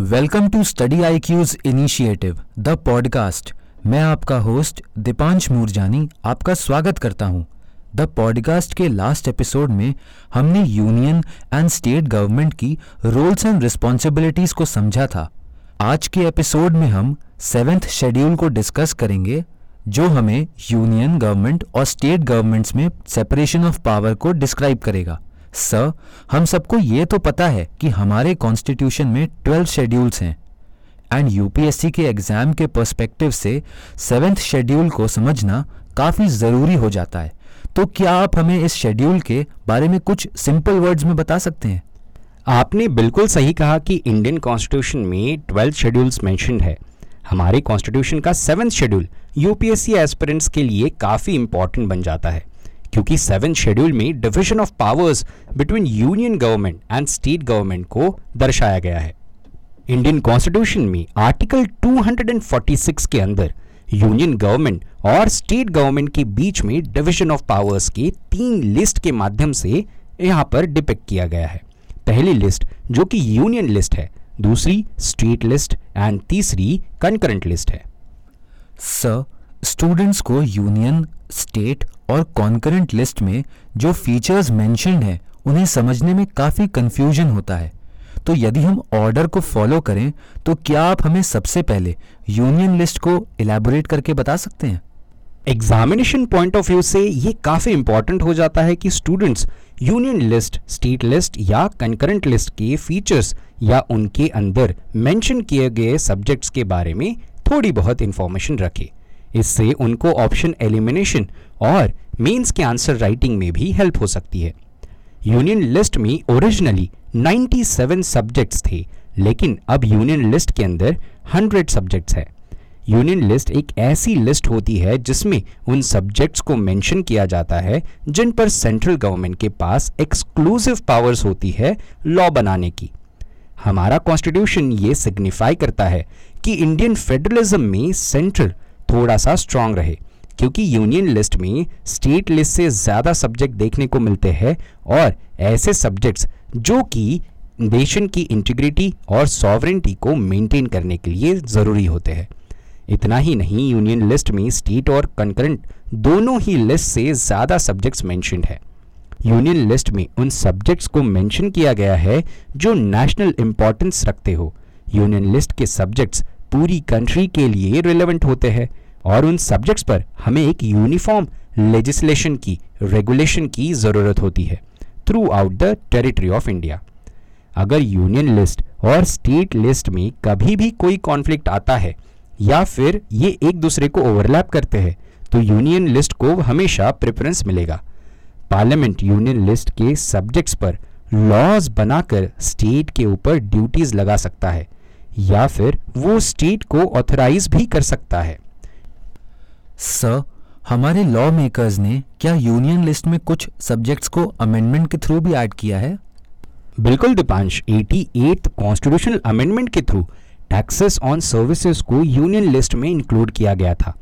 Welcome to study I Q's initiative, the podcast. मैं आपका host Deepansh Moorjani आपका स्वागत करता हूँ। द पॉडकास्ट के लास्ट एपिसोड में हमने यूनियन एंड स्टेट गवर्नमेंट की रोल्स एंड रिस्पॉन्सिबिलिटीज को समझा था। आज के एपिसोड में हम सेवेंथ शेड्यूल को डिस्कस करेंगे, जो हमें यूनियन गवर्नमेंट और स्टेट गवर्नमेंट्स में सेपरेशन ऑफ़ पावर को डिस्क्राइब करेगा। सर, हम सबको ये तो पता है कि हमारे कॉन्स्टिट्यूशन में ट्वेल्व शेड्यूल्स हैं। एंड यूपीएससी के एग्ज़ाम के पर्सपेक्टिव से सेवेंथ शेड्यूल को समझना काफ़ी ज़रूरी हो जाता है। तो क्या आप हमें इस शेड्यूल के बारे में कुछ सिंपल वर्ड्स में बता सकते हैं? आपने बिल्कुल सही कहा कि इंडियन कॉन्स्टिट्यूशन में ट्वेल्थ शेड्यूल्स मेंशन्ड है। हमारे कॉन्स्टिट्यूशन का सेवेंथ शेड्यूल यूपीएससी एस्पिरेंट्स के लिए काफ़ी इंपॉर्टेंट बन जाता है। क्योंकि सेवन शेड्यूल में division of powers between union government and state government को दर्शाया गया है। इंडियन कॉन्स्टिट्यूशन में आर्टिकल 246 के अंदर यूनियन गवर्नमेंट और स्टेट गवर्नमेंट के बीच में डिविजन ऑफ़ पावर्स के तीन लिस्ट के माध्यम से यहाँ पर डिपेक्ट किया गया है। पहली लिस्ट जो कि यूनियन लिस्ट है, दूसरी स्टेट लिस्ट एंड तीसरी कंकरेंट लिस्ट है। सर स्टूडेंट्स को यूनियन स्टेट और कॉन्करेंट लिस्ट में जो फीचर्स मेंशन्ड हैं, उन्हें समझने में काफ़ी कंफ्यूजन होता है। तो यदि हम ऑर्डर को फॉलो करें तो क्या आप हमें सबसे पहले यूनियन लिस्ट को इलेबोरेट करके बता सकते हैं? एग्जामिनेशन पॉइंट ऑफ़ व्यू से ये काफ़ी इंपॉर्टेंट हो जाता है कि students union list state list या कंकरेंट लिस्ट के फीचर्स या उनके अंदर मेंशन किए गए सब्जेक्ट्स के बारे में थोड़ी बहुत इंफॉर्मेशन रखें। इससे उनको ऑप्शन एलिमिनेशन और मेंस के आंसर राइटिंग में भी हेल्प हो सकती है। यूनियन लिस्ट में ओरिजिनली 97 सब्जेक्ट्स थे, लेकिन अब यूनियन लिस्ट के अंदर 100 सब्जेक्ट्स है। यूनियन लिस्ट एक ऐसी लिस्ट होती है जिसमें उन सब्जेक्ट्स को मेंशन किया जाता है जिन पर सेंट्रल गवर्नमेंट के पास एक्सक्लूसिव पावर्स होती है लॉ बनाने की। हमारा कॉन्स्टिट्यूशन ये सिग्निफाई करता है कि इंडियन फेडरलिज्म में सेंट्रल थोड़ा सा स्ट्रांग रहे। क्योंकि यूनियन लिस्ट में स्टेट लिस्ट से ज़्यादा सब्जेक्ट देखने को मिलते हैं और ऐसे सब्जेक्ट्स जो कि नेशन की इंटीग्रिटी और सॉवरेंटी को मेंटेन करने के लिए ज़रूरी होते हैं। इतना ही नहीं यूनियन लिस्ट में स्टेट और कंकरेंट दोनों ही लिस्ट से ज़्यादा सब्जेक्ट्स मेंशनड है। यूनियन लिस्ट में उन सब्जेक्ट्स को मेंशन किया गया है जो नेशनल इंपॉर्टेंस रखते हो। यूनियन लिस्ट के सब्जेक्ट्स पूरी कंट्री के लिए रिलेवेंट होते हैं। और उन सब्जेक्ट्स पर हमें एक यूनिफॉर्म लेजिस्लेशन की रेगुलेशन की ज़रूरत होती है throughout the territory of India अगर यूनियन लिस्ट और स्टेट लिस्ट में कभी भी कोई कॉन्फ्लिक्ट आता है, या फिर ये एक दूसरे को ओवरलैप करते हैं तो यूनियन लिस्ट को हमेशा प्रेफरेंस मिलेगा। पार्लियामेंट यूनियन लिस्ट के सब्जेक्ट्स पर लॉज बनाकर स्टेट के ऊपर ड्यूटीज़ लगा सकता है, या फिर वो स्टेट को ऑथराइज भी कर सकता है। सर हमारे लॉ मेकर्स ने क्या यूनियन लिस्ट में कुछ सब्जेक्ट्स को अमेंडमेंट के थ्रू भी ऐड किया है? बिल्कुल दीपांश। एटी कॉन्स्टिट्यूशनल अमेंडमेंट के थ्रू टैक्सेस ऑन सर्विसेज़ को यूनियन लिस्ट में इंक्लूड किया गया था।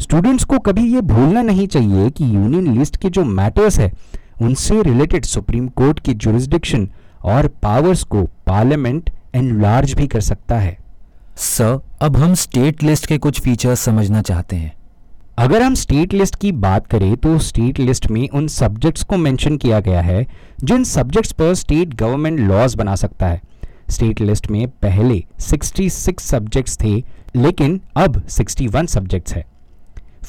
स्टूडेंट्स को कभी ये भूलना नहीं चाहिए कि यूनियन लिस्ट के जो मैटर्स है उनसे रिलेटेड सुप्रीम कोर्ट की जुरिस्डिक्शन और पावर्स को पार्लियामेंट एनलार्ज भी कर सकता है। सर अब हम स्टेट लिस्ट के कुछ फीचर्स समझना चाहते हैं। अगर हम स्टेट लिस्ट की बात करें तो स्टेट लिस्ट में उन सब्जेक्ट्स को मेंशन किया गया है, जिन सब्जेक्ट्स पर स्टेट गवर्नमेंट लॉज बना सकता है। स्टेट लिस्ट में पहले 66 सब्जेक्ट्स थे, लेकिन अब 61 सब्जेक्ट्स है।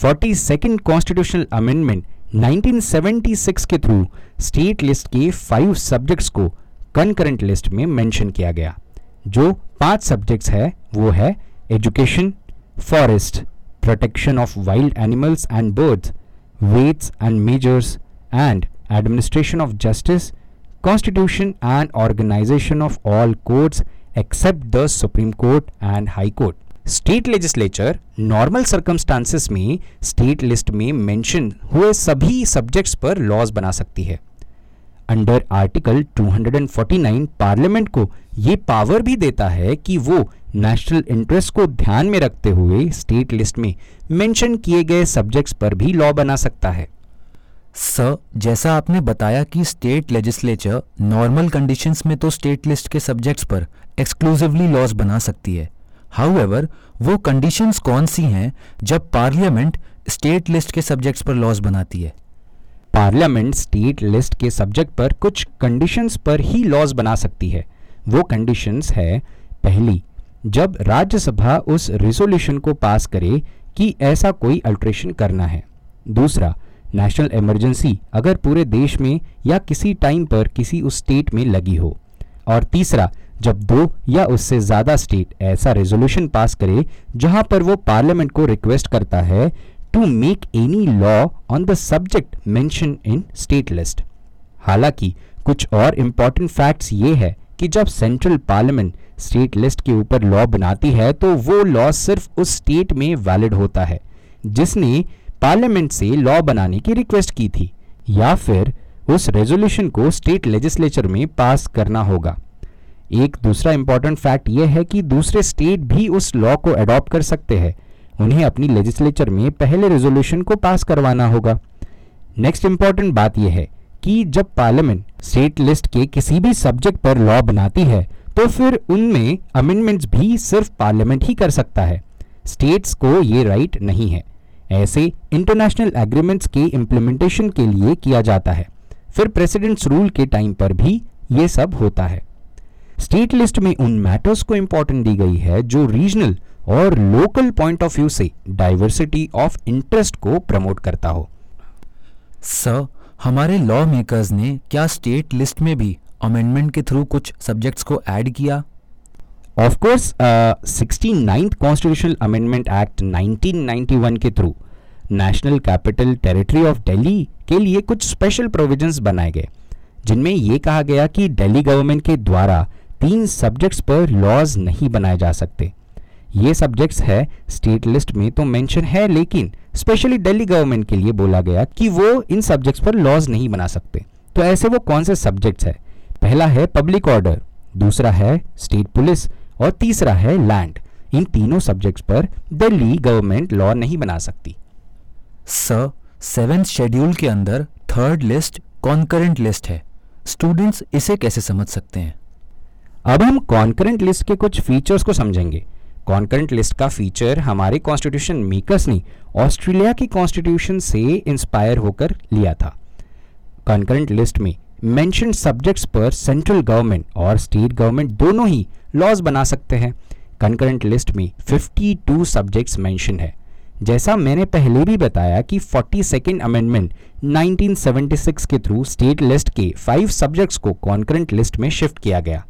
फोर्टी सेकेंड कॉन्स्टिट्यूशनल अमेंडमेंट 1976 के थ्रू स्टेट लिस्ट के फाइव सब्जेक्ट्स को कंकरेंट लिस्ट में मेंशन किया गया। जो पाँच सब्जेक्ट्स है, वो है education forest protection of wild animals and birds, weights and measures, and administration of justice, constitution and organization of all courts except the Supreme Court and High Court. State legislature normal circumstances में state list में mention हुए सभी subjects पर laws बना सकती है under article 249 parliament को, ये पावर भी देता है कि वो नेशनल इंटरेस्ट को ध्यान में रखते हुए स्टेट लिस्ट में मेंशन किए गए सब्जेक्ट्स पर भी लॉ बना सकता है। सर जैसा आपने बताया कि स्टेट लेजिस्लेचर नॉर्मल कंडीशंस में तो स्टेट लिस्ट के सब्जेक्ट्स पर एक्सक्लूसिवली लॉज बना सकती है। हाउएवर वो कंडीशंस कौन सी हैं जब पार्लियामेंट स्टेट लिस्ट के सब्जेक्ट्स पर लॉज बनाती है? पार्लियामेंट स्टेट लिस्ट के सब्जेक्ट पर कुछ कंडीशंस पर ही लॉज बना सकती है। वो कंडीशंस है, पहली, जब राज्यसभा उस रिजोल्यूशन को पास करे कि ऐसा कोई अल्ट्रेशन करना है। दूसरा नेशनल इमरजेंसी अगर पूरे देश में या किसी टाइम पर किसी उस स्टेट में लगी हो। और तीसरा, जब दो या उससे ज़्यादा स्टेट ऐसा रेजोल्यूशन पास करे जहाँ पर वो पार्लियामेंट को रिक्वेस्ट करता है to make any law on the subject mention in state list हालाँकि, कुछ और इंपॉर्टेंट फैक्ट्स ये है कि जब सेंट्रल पार्लियामेंट स्टेट लिस्ट के ऊपर लॉ बनाती है तो वो लॉ सिर्फ़ उस स्टेट में वैलिड होता है, जिसने पार्लियामेंट से लॉ बनाने की रिक्वेस्ट की थी, या फिर उस रेजोल्यूशन को स्टेट लेजिस्लेचर में पास करना होगा। एक दूसरा इंपॉर्टेंट फैक्ट यह है कि दूसरे स्टेट भी उस लॉ को अडॉप्ट कर सकते हैं उन्हें अपनी लेजिस्लेचर में पहले रेजोल्यूशन को पास करवाना होगा। नेक्स्ट इंपॉर्टेंट बात यह है कि जब पार्लियामेंट स्टेट लिस्ट के किसी भी सब्जेक्ट पर लॉ बनाती है तो फिर उनमें अमेंडमेंट्स भी सिर्फ़ पार्लियामेंट ही कर सकता है। स्टेट्स को ये राइट नहीं है। ऐसे इंटरनेशनल एग्रीमेंट्स के इम्प्लीमेंटेशन के लिए किया जाता है। फिर प्रेसिडेंट्स रूल के टाइम पर भी ये सब होता है। स्टेट लिस्ट में उन मैटर्स को इंपॉर्टेंट दी गई है जो रीजनल और लोकल पॉइंट ऑफ़ व्यू से डाइवर्सिटी ऑफ़ इंटरेस्ट को प्रमोट करता हो। सर हमारे लॉ मेकर्स ने क्या स्टेट लिस्ट में भी अमेंडमेंट के थ्रू कुछ सब्जेक्ट्स को ऐड किया? Of course sixty ninth constitutional amendment act 1991 के through national capital territory of Delhi के लिए कुछ स्पेशल प्रोविजंस बनाए गए जिनमें यह कहा गया कि दिल्ली गवर्नमेंट के द्वारा तीन सब्जेक्ट्स पर लॉज नहीं बनाए जा सकते। ये सब्जेक्ट्स है स्टेट लिस्ट में तो मेंशन है लेकिन स्पेशली दिल्ली गवर्नमेंट के लिए बोला गया कि वो इन सब्जेक्ट्स पर लॉज नहीं बना सकते। तो ऐसे वो कौन से सब्जेक्ट्स है? पहला है पब्लिक ऑर्डर दूसरा है स्टेट पुलिस और तीसरा है लैंड इन तीनों सब्जेक्ट्स पर दिल्ली गवर्नमेंट लॉ नहीं बना सकती। सर सेवेंथ शेड्यूल के अंदर थर्ड लिस्ट कॉन्करेंट लिस्ट है। स्टूडेंट्स इसे कैसे समझ सकते हैं? अब हम कॉन्करेंट लिस्ट के कुछ फीचर्स को समझेंगे। कॉन्करेंट लिस्ट का फीचर हमारे कॉन्स्टिट्यूशन मेकर्स ने ऑस्ट्रेलिया की कॉन्स्टिट्यूशन से इंस्पायर होकर लिया था। कॉन्करेंट लिस्ट में मेंशन सब्जेक्ट्स पर सेंट्रल गवर्नमेंट और स्टेट गवर्नमेंट दोनों ही लॉज बना सकते हैं। कंकरेंट लिस्ट में 52 सब्जेक्ट्स मेंशन है। जैसा मैंने पहले भी बताया कि 42nd अमेंडमेंट 1976 के थ्रू स्टेट लिस्ट के फाइव सब्जेक्ट्स को कॉन्करेंट लिस्ट में शिफ्ट किया गया।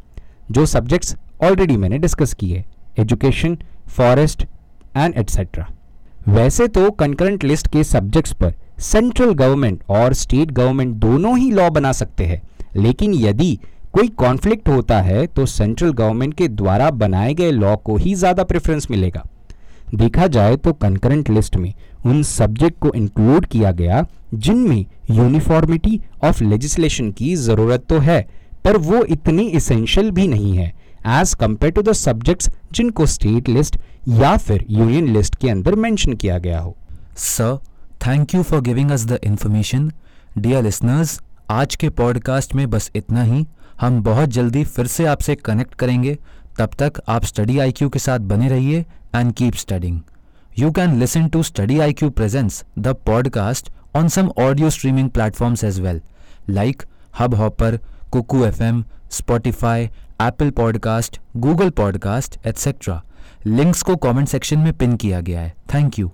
जो सब्जेक्ट्स ऑलरेडी मैंने डिस्कस किए। एजुकेशन फॉरेस्ट एंड एटसेट्रा वैसे तो कंकरेंट लिस्ट के सब्जेक्ट्स पर सेंट्रल गवर्नमेंट और स्टेट गवर्नमेंट दोनों ही लॉ बना सकते हैं। लेकिन यदि कोई कॉन्फ्लिक्ट होता है तो सेंट्रल गवर्नमेंट के द्वारा बनाए गए लॉ को ही ज़्यादा प्रेफरेंस मिलेगा। देखा जाए तो कंकरेंट लिस्ट में उन सब्जेक्ट को इंक्लूड किया गया, जिनमें यूनिफॉर्मिटी ऑफ़ लेजिस्लेशन की ज़रूरत तो है, पर वो इतनी इसेंशियल भी नहीं है। As compare to the subjects जिनको स्टेट लिस्ट या फिर यूनियन लिस्ट के अंदर मेंशन किया गया हो। Sir thank you for giving us the information dear listeners आज के पॉडकास्ट में बस इतना ही। हम बहुत जल्दी फिर से आपसे कनेक्ट करेंगे। तब तक आप स्टडी आईक्यू के साथ बने रहिए and keep studying you can listen to Study I Q presents the podcast on some audio streaming platforms as well like Hubhopper Kuku F M Spotify Apple podcast Google podcast etcetera links को comment section में pin किया गया है। Thank you